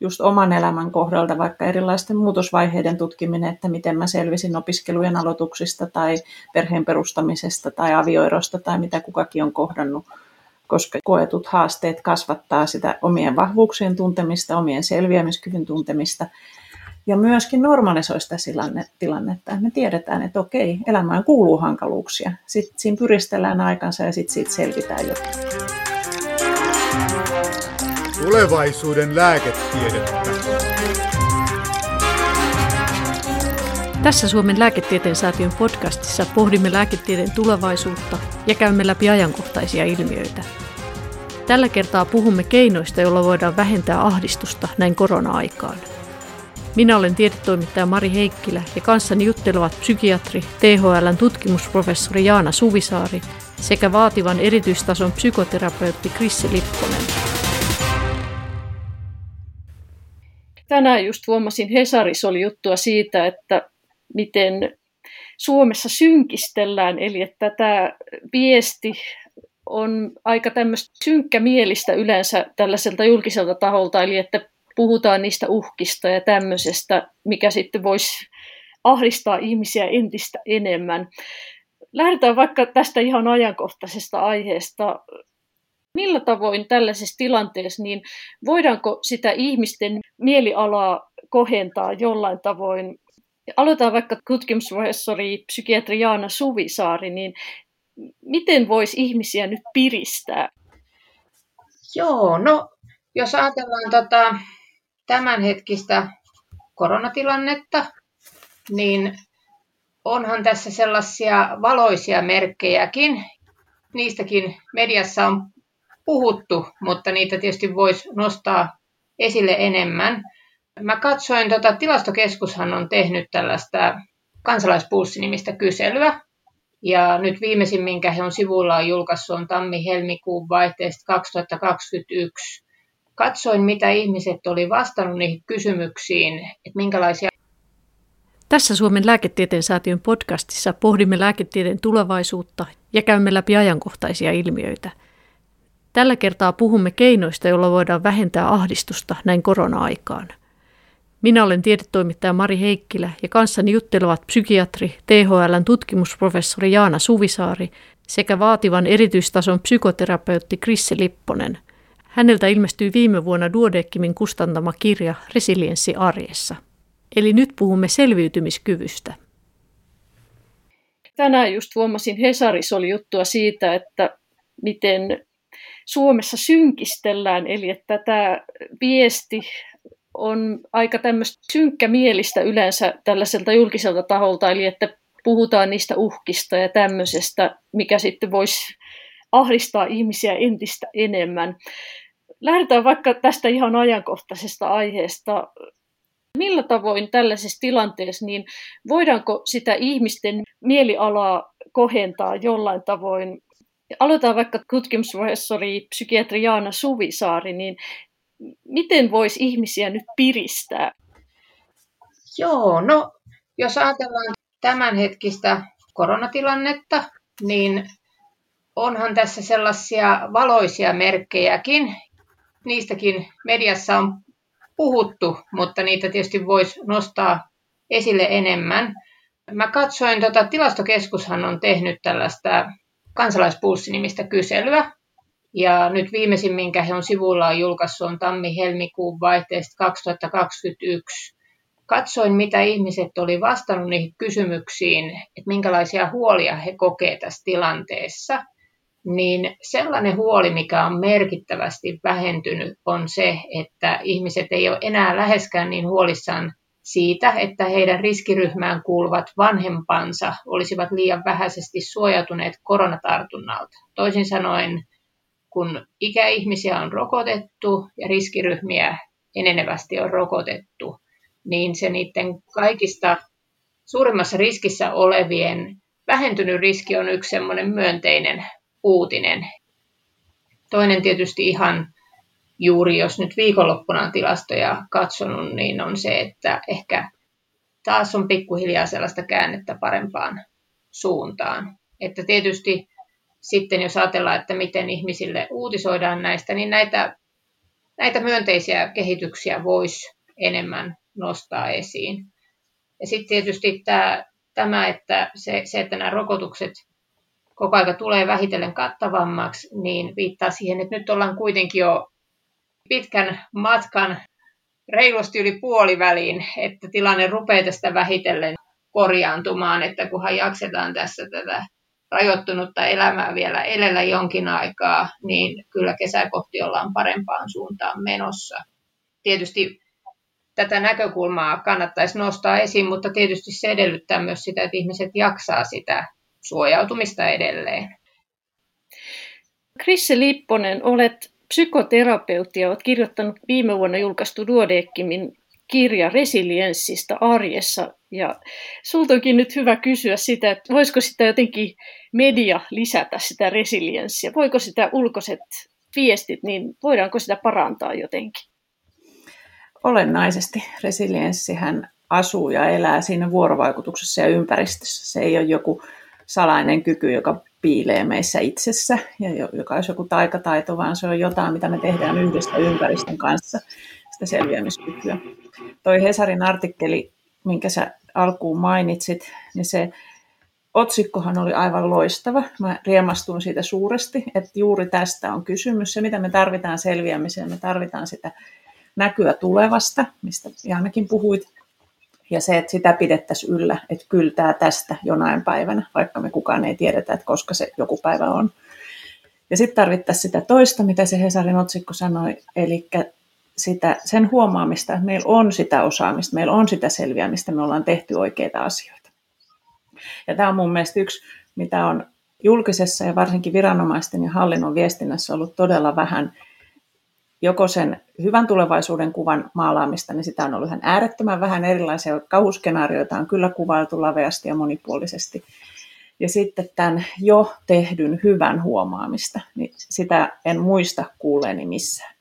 just oman elämän kohdalta, vaikka erilaisten muutosvaiheiden tutkiminen, että miten mä selvisin opiskelujen aloituksista tai perheen perustamisesta tai avioerosta tai mitä kukakin on kohdannut, koska koetut haasteet kasvattaa sitä omien vahvuuksien tuntemista, omien selviämiskyvyn tuntemista ja myöskin normalisoi sitä tilannetta. Me tiedetään, että okei, elämään kuuluu hankaluuksia. Sitten siinä pyristellään aikansa ja sitten siitä selvitään jotain. Tulevaisuuden lääketiedettä. Tässä Suomen lääketieteen säätiön podcastissa pohdimme lääketieteen tulevaisuutta ja käymme läpi ajankohtaisia ilmiöitä. Tällä kertaa puhumme keinoista, joilla voidaan vähentää ahdistusta näin korona-aikaan. Minä olen tiedetoimittaja Mari Heikkilä ja kanssani juttelevat psykiatri, THLn tutkimusprofessori Jaana Suvisaari sekä vaativan erityistason psykoterapeutti Krissi Lipponen. Tänään just huomasin Hesarissa oli juttua siitä, että miten Suomessa synkistellään, eli että tämä viesti on aika tämmöistä synkkämielistä yleensä tällaiselta julkiselta taholta, eli että puhutaan niistä uhkista ja tämmöisestä, mikä sitten voisi ahdistaa ihmisiä entistä enemmän. Lähdetään vaikka tästä ihan ajankohtaisesta aiheesta. Millä tavoin tällaisessa tilanteessa, niin voidaanko sitä ihmisten mielialaa kohentaa jollain tavoin? Aloitetaan vaikka tutkimusprofessori psykiatri Jaana Suvisaari, niin miten voisi ihmisiä nyt piristää? Joo, no jos ajatellaan tota, tämänhetkistä koronatilannetta, niin onhan tässä sellaisia valoisia merkkejäkin. Niistäkin mediassa on puhuttu, mutta niitä tietysti voisi nostaa esille enemmän. Mä katsoin, tota, tilastokeskushan on tehnyt tällaista kansalaispulssinimistä kyselyä. Ja nyt viimeisin, minkä he on sivuillaan julkaissut, on tammi-helmikuun vaihteesta 2021 katsoin, mitä ihmiset oli vastannut niihin kysymyksiin, että minkälaisia tässä Suomen lääketieteen säätiön podcastissa pohdimme lääketieteen tulevaisuutta ja käymme läpi ajankohtaisia ilmiöitä. Tällä kertaa puhumme keinoista, joilla voidaan vähentää ahdistusta näin korona-aikaan. Minä olen tiedetoimittaja Mari Heikkilä ja kanssani juttelevat psykiatri, THLn tutkimusprofessori Jaana Suvisaari sekä vaativan erityistason psykoterapeutti Krissi Lipponen – Häneltä ilmestyi viime vuonna Duodeckimin kustantama kirja Resilienssi arjessa. Eli nyt puhumme selviytymiskyvystä. Tänään just huomasin Hesarissa oli juttua siitä, että miten Suomessa synkistellään, eli että tämä viesti on aika tämmöistä synkkämielistä yleensä tällaiselta julkiselta taholta, eli että puhutaan niistä uhkista ja tämmöisestä, mikä sitten voisi ahdistaa ihmisiä entistä enemmän. Lähdetään vaikka tästä ihan ajankohtaisesta aiheesta. Millä tavoin tällaisessa tilanteessa, niin voidaanko sitä ihmisten mielialaa kohentaa jollain tavoin? Aloitetaan vaikka tutkimusprofessori psykiatri Jaana Suvisaari, niin miten voisi ihmisiä nyt piristää? Joo, no jos ajatellaan tämänhetkistä koronatilannetta, niin onhan tässä sellaisia valoisia merkkejäkin. Niistäkin mediassa on puhuttu, mutta niitä tietysti voisi nostaa esille enemmän. Mä katsoin, tota, tilastokeskushan on tehnyt tällaista kansalaispulssinimistä kyselyä. Ja nyt viimeisin, minkä he on sivuillaan julkaissut, on tammi-helmikuun vaihteesta 2021. Katsoin, mitä ihmiset oli vastannut niihin kysymyksiin, että minkälaisia huolia he kokevat tässä tilanteessa – niin sellainen huoli, mikä on merkittävästi vähentynyt, on se, että ihmiset ei ole enää läheskään niin huolissaan siitä, että heidän riskiryhmään kuuluvat vanhempansa olisivat liian vähäisesti suojautuneet koronatartunnalta. Toisin sanoen, kun ikäihmisiä on rokotettu ja riskiryhmiä enenevästi on rokotettu, niin se niiden kaikista suurimmassa riskissä olevien vähentynyt riski on yksi semmoinen myönteinen uutinen. Toinen tietysti ihan juuri, jos nyt viikonloppuna on tilastoja katsonut, niin on se, että ehkä taas on pikkuhiljaa sellaista käännettä parempaan suuntaan. Että tietysti sitten jos ajatellaan, että miten ihmisille uutisoidaan näistä, niin näitä näitä myönteisiä kehityksiä voisi enemmän nostaa esiin. Ja sitten tietysti tämä, tämä että se, se, että nämä rokotukset koko aika tulee vähitellen kattavammaksi, niin viittaa siihen, että nyt ollaan kuitenkin jo pitkän matkan reilusti yli puoliväliin, että tilanne rupeaa tästä vähitellen korjaantumaan, että kunhan jaksetaan tässä tätä rajoittunutta elämää vielä elellä jonkin aikaa, niin kyllä kesä kohti ollaan parempaan suuntaan menossa. Tietysti tätä näkökulmaa kannattaisi nostaa esiin, mutta tietysti se edellyttää myös sitä, että ihmiset jaksaa sitä suojautumista edelleen. Krisse Lipponen, olet psykoterapeutti ja olet kirjoittanut viime vuonna julkaistu Duodeckimin kirja resilienssistä arjessa. Ja sulta onkin nyt hyvä kysyä sitä, että voisiko sitä jotenkin media lisätä sitä resilienssiä? Voiko sitä ulkoiset viestit, niin voidaanko sitä parantaa jotenkin? Olennaisesti. Resilienssihän asuu ja elää siinä vuorovaikutuksessa ja ympäristössä. Se ei ole joku salainen kyky, joka piilee meissä itsessä ja joka olisi joku taikataito, vaan se on jotain, mitä me tehdään yhdessä ympäristön kanssa, sitä selviämiskykyä. Toi Hesarin artikkeli, minkä sä alkuun mainitsit, niin se otsikkohan oli aivan loistava. Mä riemastun siitä suuresti, että juuri tästä on kysymys. Se, mitä me tarvitaan selviämiseen, me tarvitaan sitä näkyä tulevasta, mistä Jaanakin puhuit, ja se, että sitä pidettäisiin yllä, että kyltää tästä jonain päivänä, vaikka me kukaan ei tiedetä, että koska se joku päivä on. Ja sitten tarvittaisiin sitä toista, mitä se Hesarin otsikko sanoi, eli sitä, sen huomaamista, että meillä on sitä osaamista, meillä on sitä selviämistä, me ollaan tehty oikeita asioita. Ja tämä on mun mielestä yksi, mitä on julkisessa ja varsinkin viranomaisten ja hallinnon viestinnässä ollut todella vähän joko sen hyvän tulevaisuuden kuvan maalaamista, niin sitä on ollut ihan äärettömän vähän erilaisia kauhuskenaarioita on kyllä kuvailtu laveasti ja monipuolisesti. Ja sitten tämän jo tehdyn hyvän huomaamista, niin sitä en muista kuulleeni missään.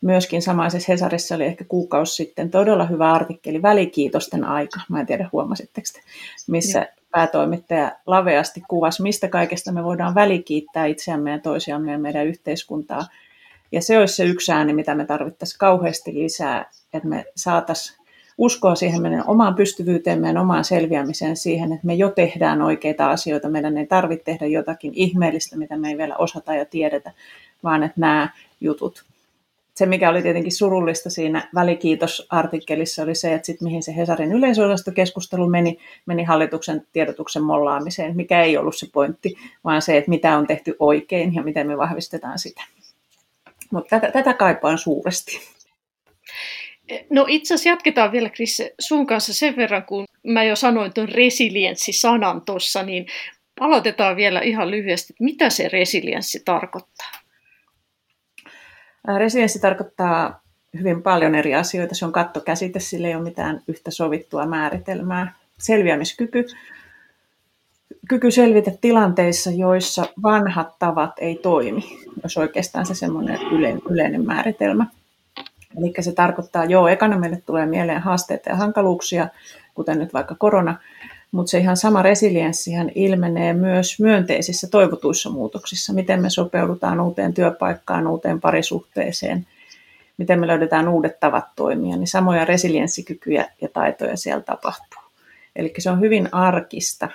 Myöskin samaisessa Hesarissa oli ehkä kuukausi sitten todella hyvä artikkeli Välikiitosten aika, mä en tiedä huomasitteko te, missä ja. päätoimittaja laveasti kuvasi, mistä kaikesta me voidaan välikiittää itseämme ja toisiamme ja meidän yhteiskuntaa – ja se olisi se yksi ääni, mitä me tarvittaisiin kauheasti lisää, että me saataisiin uskoa siihen meidän omaan pystyvyyteen, meidän omaan selviämiseen siihen, että me jo tehdään oikeita asioita. Meidän ei tarvitse tehdä jotakin ihmeellistä, mitä me ei vielä osata ja tiedetä, vaan että nämä jutut. Se, mikä oli tietenkin surullista siinä välikiitosartikkelissa, oli se, että sit mihin se Hesarin yleisosastokeskustelu meni, meni hallituksen tiedotuksen mollaamiseen, mikä ei ollut se pointti, vaan se, että mitä on tehty oikein ja miten me vahvistetaan sitä. Mutta tätä, tätä kaipaan suuresti. No itse asiassa jatketaan vielä Chris sun kanssa sen verran, kun mä jo sanoin tuon resilienssi-sanan tuossa, niin aloitetaan vielä ihan lyhyesti, että mitä se resilienssi tarkoittaa? Resilienssi tarkoittaa hyvin paljon eri asioita. Se on kattokäsite, sillä ei ole mitään yhtä sovittua määritelmää. Selviämiskyky kyky selvitä tilanteissa, joissa vanhat tavat ei toimi, jos oikeastaan se semmoinen yleinen määritelmä. Eli se tarkoittaa, joo, ekana meille tulee mieleen haasteita ja hankaluuksia, kuten nyt vaikka korona, mutta se ihan sama resilienssihän ilmenee myös myönteisissä toivotuissa muutoksissa, miten me sopeudutaan uuteen työpaikkaan, uuteen parisuhteeseen, miten me löydetään uudet tavat toimia, niin samoja resilienssikykyjä ja taitoja siellä tapahtuu. Eli se on hyvin arkista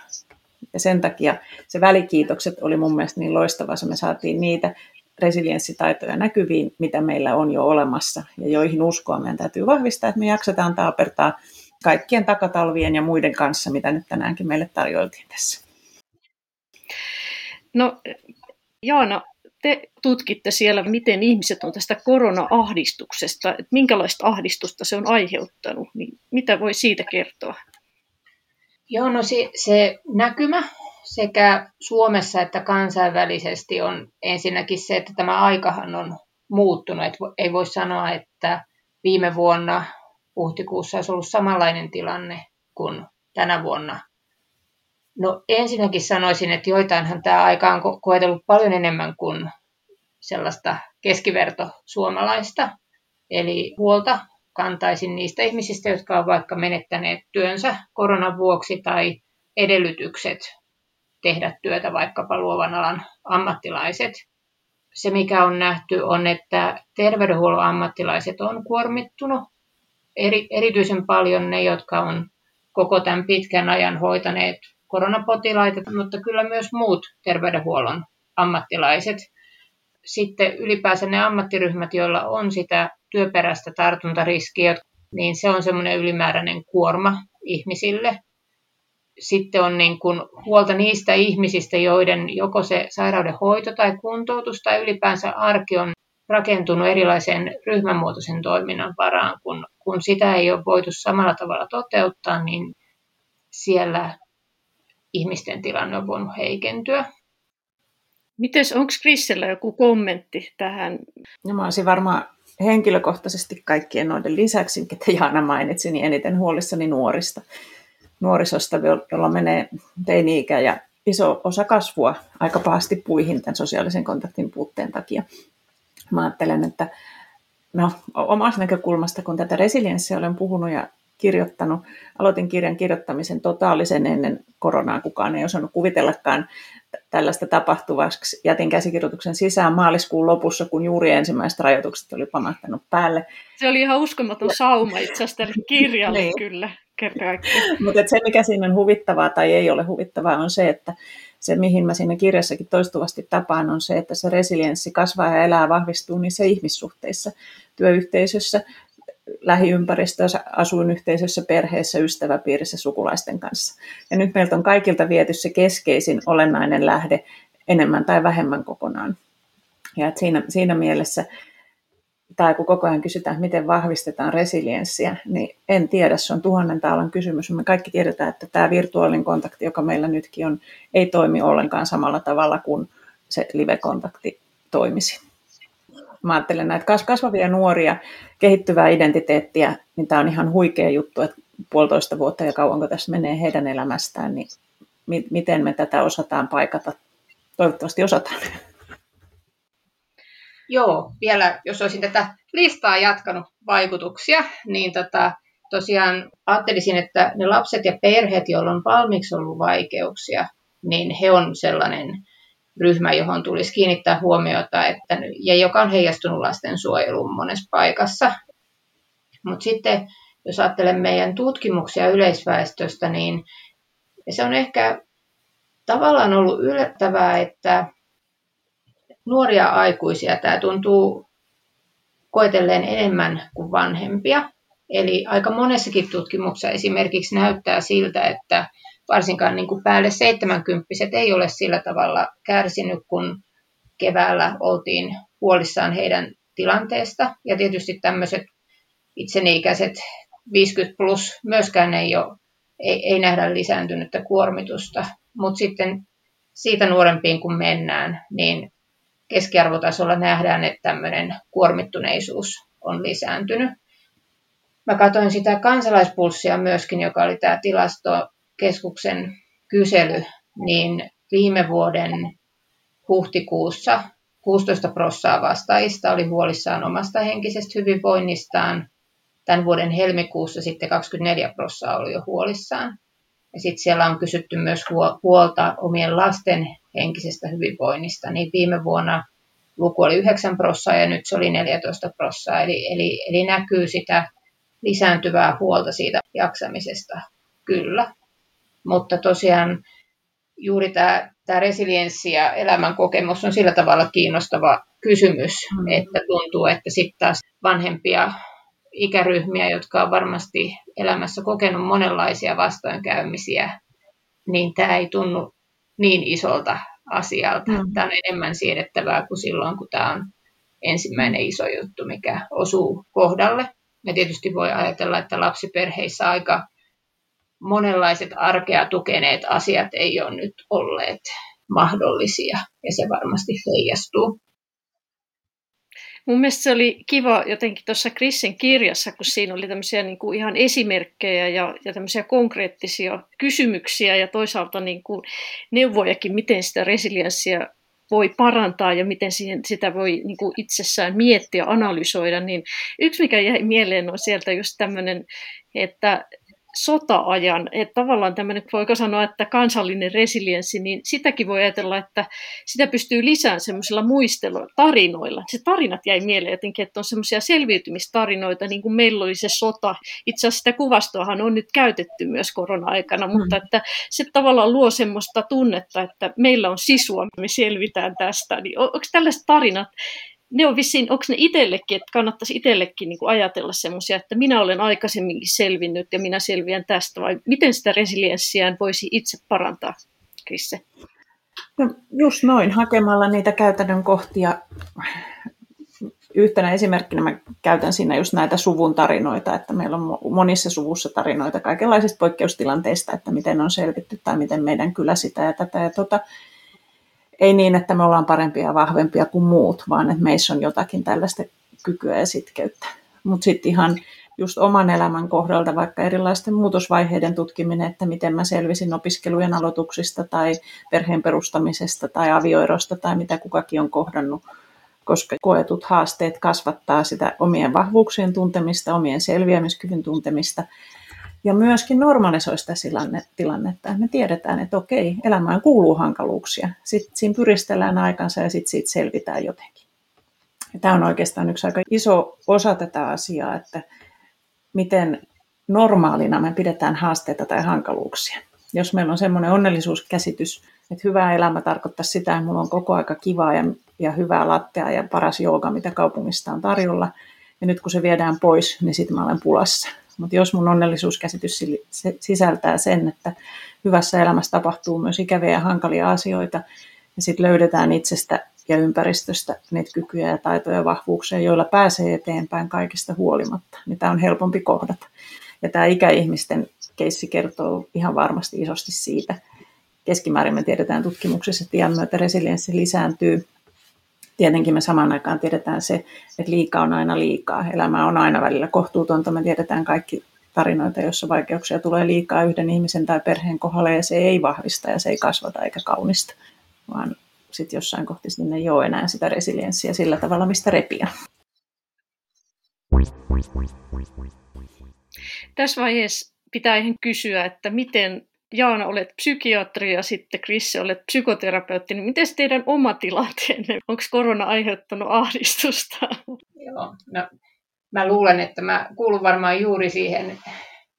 ja sen takia se välikiitokset oli mun mielestä niin loistava, että me saatiin niitä resilienssitaitoja näkyviin, mitä meillä on jo olemassa ja joihin uskoa meidän täytyy vahvistaa, että me jaksetaan taapertaa kaikkien takatalvien ja muiden kanssa, mitä nyt tänäänkin meille tarjoiltiin tässä. No Jaana, te tutkitte siellä, miten ihmiset on tästä korona-ahdistuksesta, että minkälaista ahdistusta se on aiheuttanut, niin mitä voi siitä kertoa? Joo, no se, se näkymä sekä Suomessa että kansainvälisesti on ensinnäkin se, että tämä aikahan on muuttunut. Et ei voi sanoa, että viime vuonna huhtikuussa olisi ollut samanlainen tilanne kuin tänä vuonna. No ensinnäkin sanoisin, että joitainhan tämä aika on koetellut paljon enemmän kuin sellaista keskiverto suomalaista. Eli huolta kantaisin niistä ihmisistä, jotka ovat vaikka menettäneet työnsä koronan vuoksi tai edellytykset tehdä työtä, vaikkapa luovan alan ammattilaiset. se, mikä on nähty, on, että terveydenhuollon ammattilaiset on kuormittunut. Eri, erityisen paljon ne, jotka on koko tämän pitkän ajan hoitaneet koronapotilaita, mutta kyllä myös muut terveydenhuollon ammattilaiset. Sitten ylipäänsä ne ammattiryhmät, joilla on sitä työperäistä tartuntariskiä, niin se on semmoinen ylimääräinen kuorma ihmisille. Sitten on niin kuin huolta niistä ihmisistä, joiden joko se sairauden hoito tai kuntoutus tai ylipäänsä arki on rakentunut erilaisen ryhmämuotoisen toiminnan varaan. Kun, kun sitä ei ole voitu samalla tavalla toteuttaa, niin siellä ihmisten tilanne on voinut heikentyä. Miten onko Krissellä joku kommentti tähän? No, mä olisin varmaan henkilökohtaisesti kaikkien noiden lisäksi, ketä Jaana mainitsi, niin eniten huolissani nuorista. Nuorisosta, jolla menee teini-ikä ja iso osa kasvua aika pahasti puihin tämän sosiaalisen kontaktin puutteen takia. Mä ajattelen, että no, omasta näkökulmasta, kun tätä resilienssiä olen puhunut ja kirjoittanut, aloitin kirjan kirjoittamisen totaalisen ennen koronaa, kukaan ei osannut kuvitellakaan tällaista tapahtuvaksi. Jätin käsikirjoituksen sisään maaliskuun lopussa, kun juuri ensimmäiset rajoitukset oli pamahtanut päälle. Se oli ihan uskomaton sauma itse asiassa tälle kirjalle niin. kyllä. Mutta se, mikä siinä on huvittavaa tai ei ole huvittavaa, on se, että se, mihin mä siinä kirjassakin toistuvasti tapaan, on se, että se resilienssi kasvaa ja elää vahvistuu niissä ihmissuhteissa, työyhteisössä, lähiympäristössä, asuinyhteisössä, perheessä, ystäväpiirissä, sukulaisten kanssa. Ja nyt meiltä on kaikilta viety se keskeisin olennainen lähde enemmän tai vähemmän kokonaan. Ja että siinä, siinä mielessä, tai kun koko ajan kysytään, miten vahvistetaan resilienssiä, niin en tiedä, se on tuhannen taalan kysymys. Me kaikki tiedetään, että tämä virtuaalinen kontakti, joka meillä nytkin on, ei toimi ollenkaan samalla tavalla kuin se live-kontakti toimisi mä ajattelen näitä kasvavia nuoria, kehittyvää identiteettiä, niin tämä on ihan huikea juttu, että puolitoista vuotta ja kauanko tässä menee heidän elämästään, niin mi- miten me tätä osataan paikata? Toivottavasti osataan. Joo, vielä jos olisin tätä listaa jatkanut vaikutuksia, niin tota, tosiaan ajattelisin, että ne lapset ja perheet, joilla on valmiiksi ollut vaikeuksia, niin he on sellainen ryhmä, johon tulisi kiinnittää huomiota, että, ja joka on heijastunut lastensuojeluun monessa paikassa. Mutta sitten, jos ajattelen meidän tutkimuksia yleisväestöstä, niin se on ehkä tavallaan ollut yllättävää, että nuoria aikuisia tämä tuntuu koetelleen enemmän kuin vanhempia. Eli aika monessakin tutkimuksessa esimerkiksi näyttää siltä, että varsinkaan niin kuin päälle 70 ei ole sillä tavalla kärsinyt, kun keväällä oltiin huolissaan heidän tilanteesta. Ja tietysti tämmöiset itseni-ikäiset 50 plus myöskään ei, ole, ei, ei nähdä lisääntynyttä kuormitusta. Mutta sitten siitä nuorempiin kun mennään, niin keskiarvotasolla nähdään, että tämmöinen kuormittuneisuus on lisääntynyt. Mä katsoin sitä kansalaispulssia myöskin, joka oli tämä tilasto keskuksen kysely, niin viime vuoden huhtikuussa 16 prossaa vastaajista oli huolissaan omasta henkisestä hyvinvoinnistaan. Tämän vuoden helmikuussa sitten 24 prossaa oli jo huolissaan. Ja sitten siellä on kysytty myös huolta omien lasten henkisestä hyvinvoinnista, niin viime vuonna luku oli 9 prossaa ja nyt se oli 14 prossaa. Eli, eli, eli näkyy sitä lisääntyvää huolta siitä jaksamisesta, kyllä. Mutta tosiaan juuri tämä, tämä resilienssi ja elämän kokemus on sillä tavalla kiinnostava kysymys, mm. että tuntuu, että sitten taas vanhempia ikäryhmiä, jotka on varmasti elämässä kokenut monenlaisia vastoinkäymisiä, niin tämä ei tunnu niin isolta asialta. Mm. Tämä on enemmän siedettävää kuin silloin, kun tämä on ensimmäinen iso juttu, mikä osuu kohdalle. Ja tietysti voi ajatella, että lapsiperheissä aika monenlaiset arkea tukeneet asiat ei ole nyt olleet mahdollisia ja se varmasti heijastuu. Mun mielestä se oli kiva jotenkin tuossa Krissin kirjassa, kun siinä oli tämmöisiä niin kuin ihan esimerkkejä ja, ja tämmöisiä konkreettisia kysymyksiä ja toisaalta niin kuin neuvojakin, miten sitä resilienssiä voi parantaa ja miten siihen, sitä voi niin kuin itsessään miettiä, analysoida, niin yksi mikä jäi mieleen on sieltä just tämmöinen, että sota-ajan, että tavallaan tämmöinen, voiko sanoa, että kansallinen resilienssi, niin sitäkin voi ajatella, että sitä pystyy lisäämään semmoisilla muisteluilla, tarinoilla. Se tarinat jäi mieleen jotenkin, että on semmoisia selviytymistarinoita, niin kuin meillä oli se sota. Itse asiassa sitä kuvastoahan on nyt käytetty myös korona-aikana, mm. mutta että se tavallaan luo semmoista tunnetta, että meillä on sisua, me selvitään tästä. Niin onko tällaiset tarinat, ne on vissiin, onko ne itsellekin, että kannattaisi itsellekin niin ajatella semmoisia, että minä olen aikaisemminkin selvinnyt ja minä selviän tästä, vai miten sitä resilienssiään voisi itse parantaa, Krisse? No, just noin, hakemalla niitä käytännön kohtia. Yhtenä esimerkkinä mä käytän siinä just näitä suvun tarinoita, että meillä on monissa suvussa tarinoita kaikenlaisista poikkeustilanteista, että miten on selvitty tai miten meidän kylä sitä ja tätä ja tota ei niin, että me ollaan parempia ja vahvempia kuin muut, vaan että meissä on jotakin tällaista kykyä ja sitkeyttä. Mutta sitten ihan just oman elämän kohdalta vaikka erilaisten muutosvaiheiden tutkiminen, että miten mä selvisin opiskelujen aloituksista tai perheen perustamisesta tai avioerosta tai mitä kukakin on kohdannut, koska koetut haasteet kasvattaa sitä omien vahvuuksien tuntemista, omien selviämiskyvyn tuntemista ja myöskin normalisoi sitä tilannetta. Me tiedetään, että okei, elämään kuuluu hankaluuksia. Sitten siinä pyristellään aikansa ja sitten siitä selvitään jotenkin. Ja tämä on oikeastaan yksi aika iso osa tätä asiaa, että miten normaalina me pidetään haasteita tai hankaluuksia. Jos meillä on semmoinen onnellisuuskäsitys, että hyvä elämä tarkoittaa sitä, että mulla on koko aika kivaa ja, ja hyvää lattea ja paras jooga, mitä kaupungista on tarjolla, ja nyt kun se viedään pois, niin sitten mä olen pulassa mutta jos mun onnellisuuskäsitys sisältää sen, että hyvässä elämässä tapahtuu myös ikäviä ja hankalia asioita, ja sitten löydetään itsestä ja ympäristöstä niitä kykyjä ja taitoja ja vahvuuksia, joilla pääsee eteenpäin kaikista huolimatta, niin tämä on helpompi kohdata. Ja tämä ikäihmisten keissi kertoo ihan varmasti isosti siitä. Keskimäärin me tiedetään tutkimuksessa, että iän myötä resilienssi lisääntyy tietenkin me samaan aikaan tiedetään se, että liikaa on aina liikaa. Elämä on aina välillä kohtuutonta. Me tiedetään kaikki tarinoita, joissa vaikeuksia tulee liikaa yhden ihmisen tai perheen kohdalle ja se ei vahvista ja se ei kasvata eikä kaunista, vaan sitten jossain kohti sinne ei ole enää sitä resilienssiä sillä tavalla, mistä repiä. Tässä vaiheessa pitää ihan kysyä, että miten Jaana, olet psykiatri ja sitten Krisse, olet psykoterapeutti, niin miten teidän oma tilanteenne? Onko korona aiheuttanut ahdistusta? Joo, no, mä luulen, että mä kuulun varmaan juuri siihen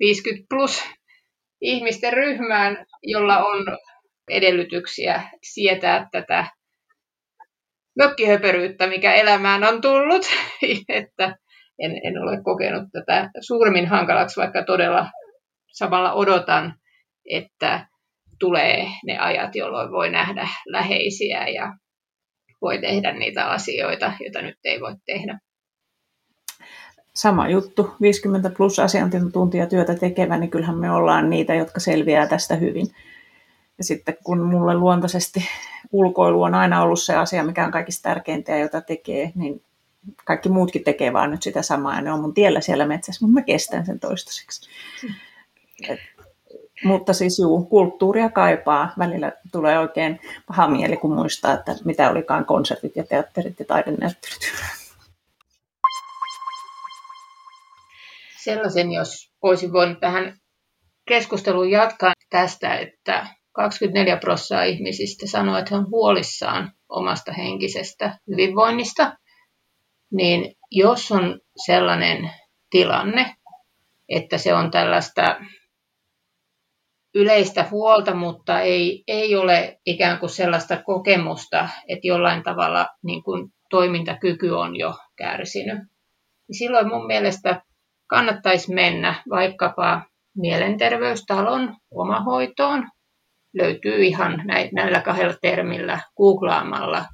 50 plus ihmisten ryhmään, jolla on edellytyksiä sietää tätä mökkihöperyyttä, mikä elämään on tullut, että en, en ole kokenut tätä suurmin hankalaksi, vaikka todella samalla odotan että tulee ne ajat, jolloin voi nähdä läheisiä ja voi tehdä niitä asioita, joita nyt ei voi tehdä. Sama juttu, 50 plus asiantuntijatyötä tekevä, niin kyllähän me ollaan niitä, jotka selviää tästä hyvin. Ja sitten kun mulle luontaisesti ulkoilu on aina ollut se asia, mikä on kaikista tärkeintä ja jota tekee, niin kaikki muutkin tekee vaan nyt sitä samaa ja ne on mun tiellä siellä metsässä, mutta mä kestän sen toistaiseksi. Et mutta siis juu, kulttuuria kaipaa. Välillä tulee oikein paha mieli, kun muistaa, että mitä olikaan konsertit ja teatterit ja taidenäyttelyt. Sellaisen, jos olisin voinut tähän keskusteluun jatkaa tästä, että 24 prosenttia ihmisistä sanoo, että on huolissaan omasta henkisestä hyvinvoinnista, niin jos on sellainen tilanne, että se on tällaista yleistä huolta, mutta ei, ei ole ikään kuin sellaista kokemusta, että jollain tavalla niin kuin toimintakyky on jo kärsinyt. Silloin mun mielestä kannattaisi mennä vaikkapa mielenterveystalon omahoitoon. Löytyy ihan näillä kahdella termillä googlaamalla.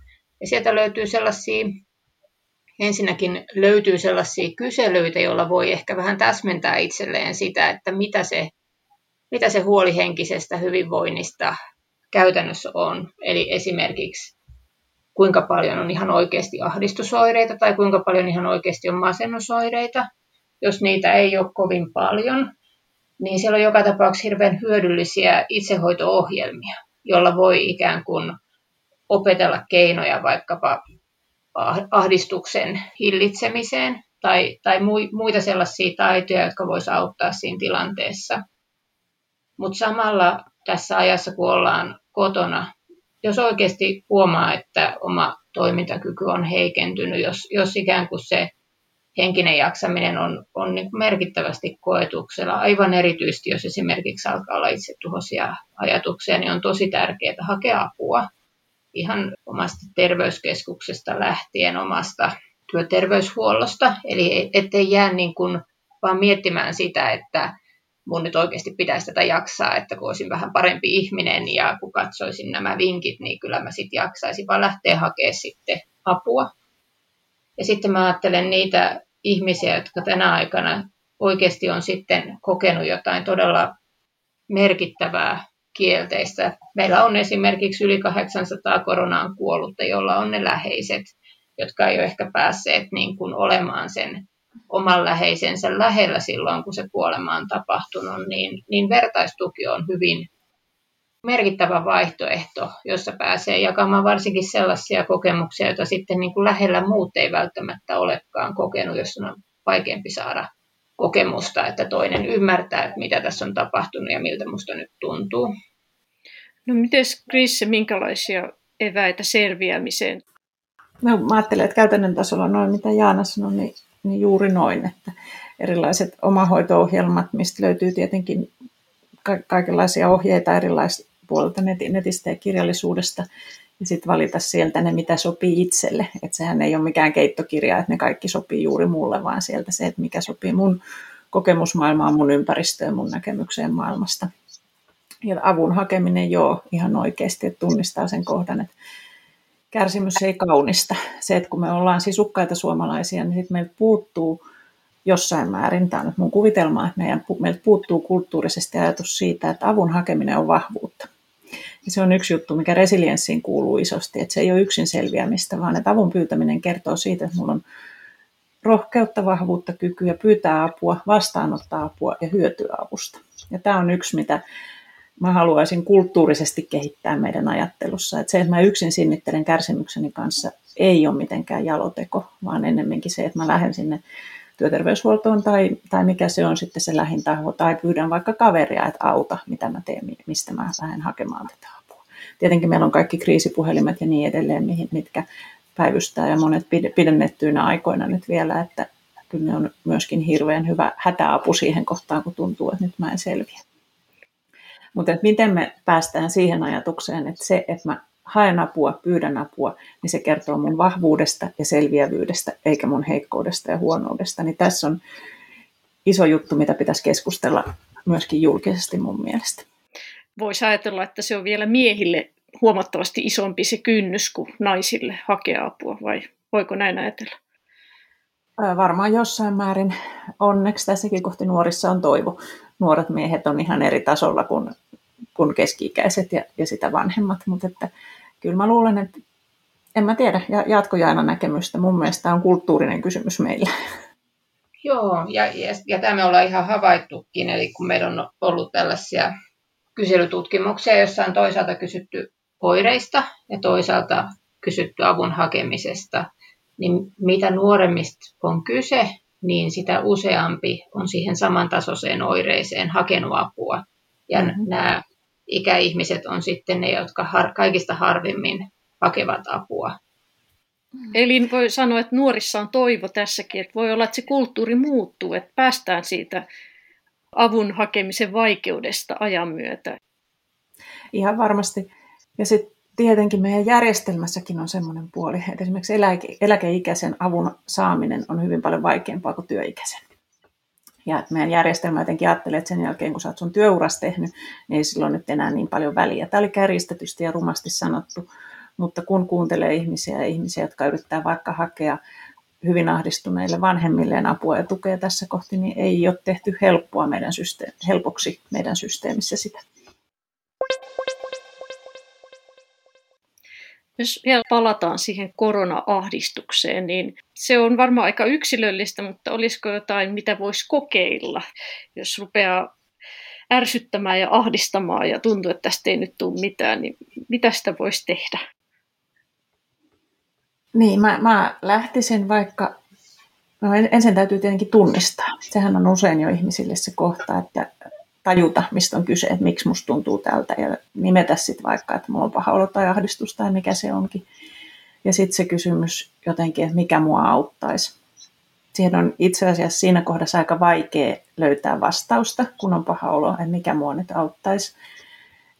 Ja sieltä löytyy sellaisia, ensinnäkin löytyy sellaisia kyselyitä, joilla voi ehkä vähän täsmentää itselleen sitä, että mitä se mitä se huoli henkisestä hyvinvoinnista käytännössä on. Eli esimerkiksi kuinka paljon on ihan oikeasti ahdistusoireita tai kuinka paljon ihan oikeasti on masennusoireita. Jos niitä ei ole kovin paljon, niin siellä on joka tapauksessa hirveän hyödyllisiä itsehoito-ohjelmia, joilla voi ikään kuin opetella keinoja vaikkapa ahdistuksen hillitsemiseen. tai, tai muita sellaisia taitoja, jotka voisivat auttaa siinä tilanteessa. Mutta samalla tässä ajassa, kun ollaan kotona, jos oikeasti huomaa, että oma toimintakyky on heikentynyt, jos, jos ikään kuin se henkinen jaksaminen on, on niin merkittävästi koetuksella, aivan erityisesti jos esimerkiksi alkaa olla itsetuhoisia ajatuksia, niin on tosi tärkeää hakea apua ihan omasta terveyskeskuksesta lähtien omasta työterveyshuollosta, eli ettei jää niin kuin vaan miettimään sitä, että mun nyt oikeasti pitäisi tätä jaksaa, että kun olisin vähän parempi ihminen ja kun katsoisin nämä vinkit, niin kyllä mä sitten jaksaisin vaan lähteä hakemaan sitten apua. Ja sitten mä ajattelen niitä ihmisiä, jotka tänä aikana oikeasti on sitten kokenut jotain todella merkittävää kielteistä. Meillä on esimerkiksi yli 800 koronaan kuollutta, jolla on ne läheiset, jotka ei ole ehkä päässeet niin kuin olemaan sen oman läheisensä lähellä silloin, kun se kuolema on tapahtunut, niin, niin vertaistuki on hyvin merkittävä vaihtoehto, jossa pääsee jakamaan varsinkin sellaisia kokemuksia, joita sitten niin kuin lähellä muut ei välttämättä olekaan kokenut, jos on vaikeampi saada kokemusta, että toinen ymmärtää, että mitä tässä on tapahtunut ja miltä musta nyt tuntuu. No miten Krisse, minkälaisia eväitä selviämiseen? No, mä ajattelen, että käytännön tasolla noin, mitä Jaana sanoi, niin, niin juuri noin, että erilaiset omahoito-ohjelmat, mistä löytyy tietenkin ka- kaikenlaisia ohjeita erilaisista puolelta netistä ja kirjallisuudesta, ja sitten valita sieltä ne, mitä sopii itselle. Että sehän ei ole mikään keittokirja, että ne kaikki sopii juuri mulle, vaan sieltä se, että mikä sopii mun kokemusmaailmaan, mun ympäristöön, mun näkemykseen maailmasta. Ja avun hakeminen joo, ihan oikeasti, että tunnistaa sen kohdan, että kärsimys ei kaunista. Se, että kun me ollaan sisukkaita suomalaisia, niin sitten meiltä puuttuu jossain määrin, tämä on nyt mun kuvitelma, että meidän, meiltä puuttuu kulttuurisesti ajatus siitä, että avun hakeminen on vahvuutta. Ja se on yksi juttu, mikä resilienssiin kuuluu isosti, että se ei ole yksin selviämistä, vaan että avun pyytäminen kertoo siitä, että mulla on rohkeutta, vahvuutta, kykyä pyytää apua, vastaanottaa apua ja hyötyä avusta. Ja tämä on yksi, mitä mä haluaisin kulttuurisesti kehittää meidän ajattelussa. Että se, että mä yksin sinnittelen kärsimykseni kanssa, ei ole mitenkään jaloteko, vaan ennemminkin se, että mä lähden sinne työterveyshuoltoon tai, tai mikä se on sitten se lähin taho, tai pyydän vaikka kaveria, että auta, mitä mä teen, mistä mä lähden hakemaan tätä apua. Tietenkin meillä on kaikki kriisipuhelimet ja niin edelleen, mitkä päivystää ja monet pidennettyinä aikoina nyt vielä, että kyllä ne on myöskin hirveän hyvä hätäapu siihen kohtaan, kun tuntuu, että nyt mä en selviä. Mutta miten me päästään siihen ajatukseen, että se, että mä haen apua, pyydän apua, niin se kertoo mun vahvuudesta ja selviävyydestä, eikä mun heikkoudesta ja huonoudesta. Niin tässä on iso juttu, mitä pitäisi keskustella myöskin julkisesti mun mielestä. Voisi ajatella, että se on vielä miehille huomattavasti isompi se kynnys kuin naisille hakea apua, vai voiko näin ajatella? Varmaan jossain määrin. Onneksi tässäkin kohti nuorissa on toivo. Nuoret miehet on ihan eri tasolla kuin, kuin keski-ikäiset ja, ja sitä vanhemmat, mutta että kyllä mä luulen, että en mä tiedä, jatkojaana näkemystä. Mun mielestä tämä on kulttuurinen kysymys meillä. Joo, ja, ja, ja tämä me ollaan ihan havaittukin, eli kun meillä on ollut tällaisia kyselytutkimuksia, joissa on toisaalta kysytty oireista ja toisaalta kysytty avun hakemisesta, niin mitä nuoremmista on kyse, niin sitä useampi on siihen samantasoiseen oireeseen hakenut apua. Ja mm-hmm. nämä ikäihmiset on sitten ne, jotka har, kaikista harvemmin hakevat apua. Eli voi sanoa, että nuorissa on toivo tässäkin, että voi olla, että se kulttuuri muuttuu, että päästään siitä avun hakemisen vaikeudesta ajan myötä. Ihan varmasti. Ja sitten tietenkin meidän järjestelmässäkin on semmoinen puoli, että esimerkiksi eläke, eläkeikäisen avun saaminen on hyvin paljon vaikeampaa kuin työikäisen. Ja meidän järjestelmä jotenkin ajattelee, että sen jälkeen kun sä oot sun työuras tehnyt, niin ei silloin nyt enää niin paljon väliä. Tämä oli kärjistetysti ja rumasti sanottu, mutta kun kuuntelee ihmisiä ja ihmisiä, jotka yrittää vaikka hakea hyvin ahdistuneille vanhemmilleen apua ja tukea tässä kohti, niin ei ole tehty helppoa meidän helpoksi meidän systeemissä sitä. Jos vielä palataan siihen korona-ahdistukseen, niin se on varmaan aika yksilöllistä, mutta olisiko jotain, mitä voisi kokeilla, jos rupeaa ärsyttämään ja ahdistamaan ja tuntuu, että tästä ei nyt tule mitään, niin mitä sitä voisi tehdä? Niin, mä, mä lähtisin vaikka No ensin täytyy tietenkin tunnistaa. Sehän on usein jo ihmisille se kohta, että tajuta, mistä on kyse, että miksi musta tuntuu tältä ja nimetä sitten vaikka, että mulla on paha olo tai ahdistus tai mikä se onkin. Ja sitten se kysymys jotenkin, että mikä mua auttaisi. Siihen on itse asiassa siinä kohdassa aika vaikea löytää vastausta, kun on paha olo, että mikä mua nyt auttaisi.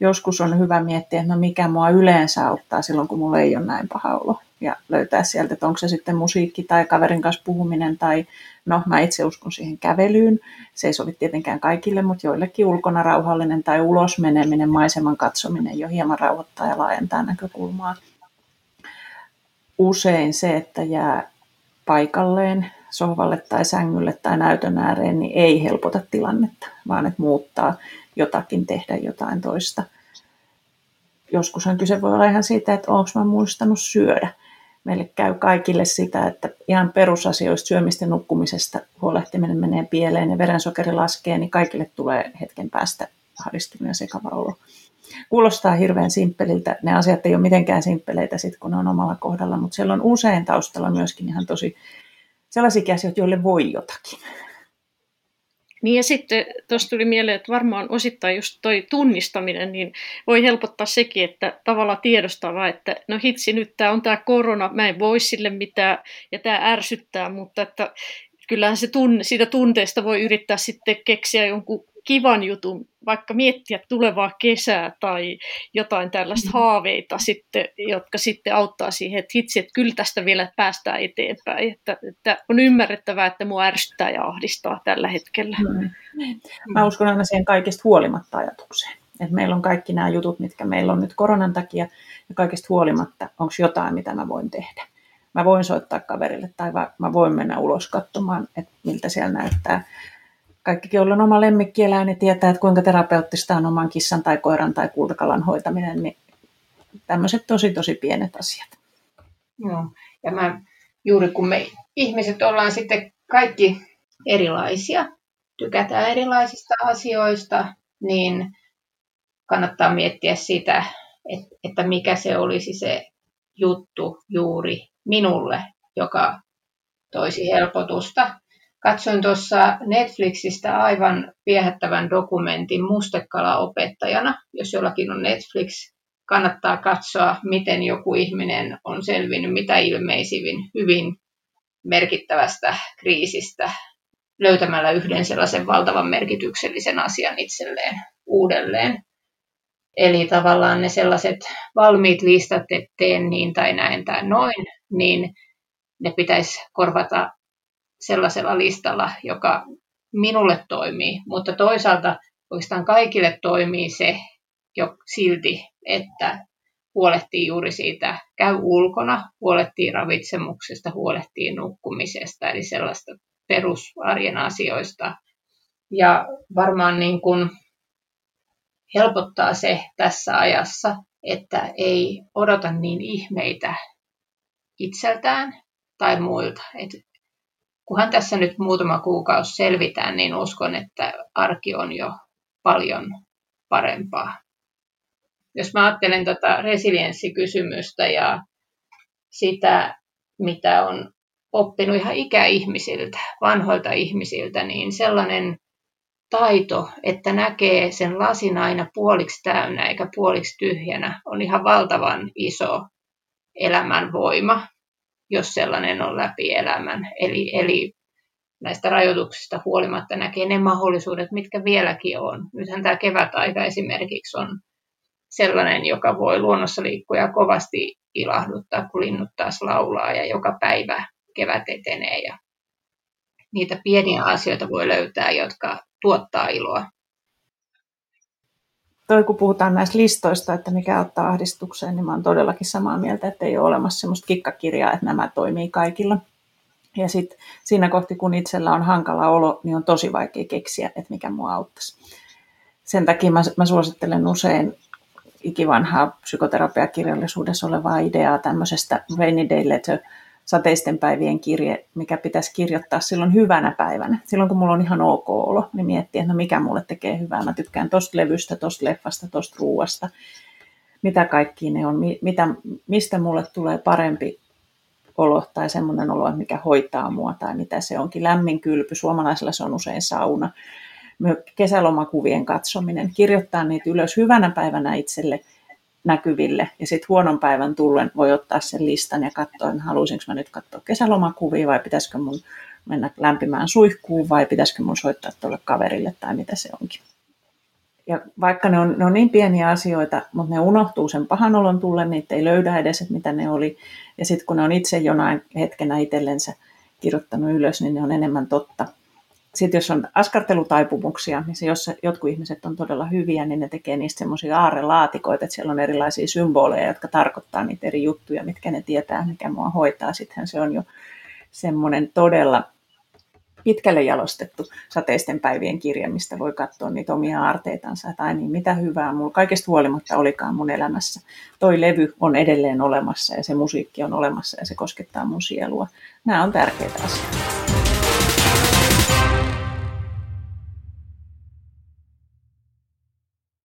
Joskus on hyvä miettiä, että no mikä mua yleensä auttaa silloin, kun mulla ei ole näin paha olo. Ja löytää sieltä, että onko se sitten musiikki tai kaverin kanssa puhuminen tai no mä itse uskon siihen kävelyyn. Se ei sovi tietenkään kaikille, mutta joillekin ulkona rauhallinen tai ulos meneminen, maiseman katsominen jo hieman rauhoittaa ja laajentaa näkökulmaa. Usein se, että jää paikalleen sohvalle tai sängylle tai näytön ääreen, niin ei helpota tilannetta, vaan että muuttaa jotakin, tehdä jotain toista. Joskushan kyse voi olla ihan siitä, että onko mä muistanut syödä. Meille käy kaikille sitä, että ihan perusasioista syömistä nukkumisesta huolehtiminen menee pieleen ja verensokeri laskee, niin kaikille tulee hetken päästä ahdistunut ja sekava olo. Kuulostaa hirveän simppeliltä. Ne asiat ei ole mitenkään simppeleitä sit, kun ne on omalla kohdalla, mutta siellä on usein taustalla myöskin ihan tosi sellaisia asioita, joille voi jotakin. Niin ja sitten tuossa tuli mieleen, että varmaan osittain just toi tunnistaminen, niin voi helpottaa sekin, että tavallaan tiedostaa että no hitsi, nyt tämä on tämä korona, mä en voi sille mitään ja tämä ärsyttää, mutta että kyllähän se tunne, siitä tunteesta voi yrittää sitten keksiä jonkun kivan jutun, vaikka miettiä tulevaa kesää tai jotain tällaista mm. haaveita sitten, jotka sitten auttaa siihen, että hitsi, että kyllä tästä vielä päästään eteenpäin. Että, että on ymmärrettävää, että mua ärsyttää ja ahdistaa tällä hetkellä. Mm. Mä uskon aina siihen kaikista huolimatta ajatukseen. Että meillä on kaikki nämä jutut, mitkä meillä on nyt koronan takia, ja kaikista huolimatta, onko jotain, mitä mä voin tehdä. Mä voin soittaa kaverille tai mä voin mennä ulos katsomaan, että miltä siellä näyttää kaikki, joilla on oma lemmikkieläin, tietää, että kuinka terapeuttista on oman kissan tai koiran tai kultakalan hoitaminen, niin tämmöiset tosi tosi pienet asiat. Joo, ja mä, juuri kun me ihmiset ollaan sitten kaikki erilaisia, tykätään erilaisista asioista, niin kannattaa miettiä sitä, että mikä se olisi se juttu juuri minulle, joka toisi helpotusta Katsoin tuossa Netflixistä aivan viehättävän dokumentin mustekala-opettajana. Jos jollakin on Netflix, kannattaa katsoa, miten joku ihminen on selvinnyt mitä ilmeisivin hyvin merkittävästä kriisistä löytämällä yhden sellaisen valtavan merkityksellisen asian itselleen uudelleen. Eli tavallaan ne sellaiset valmiit listat, että teen niin tai näin tai noin, niin ne pitäisi korvata sellaisella listalla, joka minulle toimii, mutta toisaalta oikeastaan kaikille toimii se jo silti, että huolehtii juuri siitä, käy ulkona, huolehtii ravitsemuksesta, huolehtii nukkumisesta, eli sellaista perusarjen asioista. Ja varmaan niin kuin helpottaa se tässä ajassa, että ei odota niin ihmeitä itseltään tai muilta. Et kunhan tässä nyt muutama kuukausi selvitään, niin uskon, että arki on jo paljon parempaa. Jos mä ajattelen tuota resilienssikysymystä ja sitä, mitä on oppinut ihan ikäihmisiltä, vanhoilta ihmisiltä, niin sellainen taito, että näkee sen lasin aina puoliksi täynnä eikä puoliksi tyhjänä, on ihan valtavan iso elämän voima jos sellainen on läpi elämän. Eli, eli näistä rajoituksista huolimatta näkee ne mahdollisuudet, mitkä vieläkin on. Nythän tämä kevätaika esimerkiksi on sellainen, joka voi luonnossa liikkuja kovasti ilahduttaa, kun linnut taas laulaa ja joka päivä kevät etenee ja niitä pieniä asioita voi löytää, jotka tuottaa iloa toi kun puhutaan näistä listoista, että mikä ottaa ahdistukseen, niin mä oon todellakin samaa mieltä, että ei ole olemassa semmoista kikkakirjaa, että nämä toimii kaikilla. Ja sitten siinä kohti, kun itsellä on hankala olo, niin on tosi vaikea keksiä, että mikä mua auttaisi. Sen takia mä, mä suosittelen usein ikivanhaa psykoterapiakirjallisuudessa olevaa ideaa tämmöisestä rainy day letter – sateisten päivien kirje, mikä pitäisi kirjoittaa silloin hyvänä päivänä. Silloin kun mulla on ihan ok olo, niin miettiä, että no mikä mulle tekee hyvää. Mä tykkään tosta levystä, tosta leffasta, tosta ruuasta. Mitä kaikki ne on, mitä, mistä mulle tulee parempi olo tai semmoinen olo, mikä hoitaa mua tai mitä se onkin. Lämmin kylpy, suomalaisilla se on usein sauna. Kesälomakuvien katsominen, kirjoittaa niitä ylös hyvänä päivänä itselle näkyville ja sitten huonon päivän tullen voi ottaa sen listan ja katsoa, että haluaisinko mä nyt katsoa kesälomakuvia vai pitäisikö mun mennä lämpimään suihkuun vai pitäisikö mun soittaa tuolle kaverille tai mitä se onkin. Ja vaikka ne on, ne on niin pieniä asioita, mutta ne unohtuu sen pahan olon tullen, niitä ei löydä edes, että mitä ne oli. Ja sitten kun ne on itse jonain hetkenä itsellensä kirjoittanut ylös, niin ne on enemmän totta. Sitten jos on askartelutaipumuksia, niin se, jos jotkut ihmiset on todella hyviä, niin ne tekee niistä semmoisia aarelaatikoita, että siellä on erilaisia symboleja, jotka tarkoittaa niitä eri juttuja, mitkä ne tietää, mikä mua hoitaa. Sittenhän se on jo semmoinen todella pitkälle jalostettu sateisten päivien kirja, mistä voi katsoa niitä omia aarteitansa, että ai niin, mitä hyvää mulla kaikesta huolimatta olikaan mun elämässä. Toi levy on edelleen olemassa ja se musiikki on olemassa ja se koskettaa mun sielua. Nämä on tärkeitä asioita.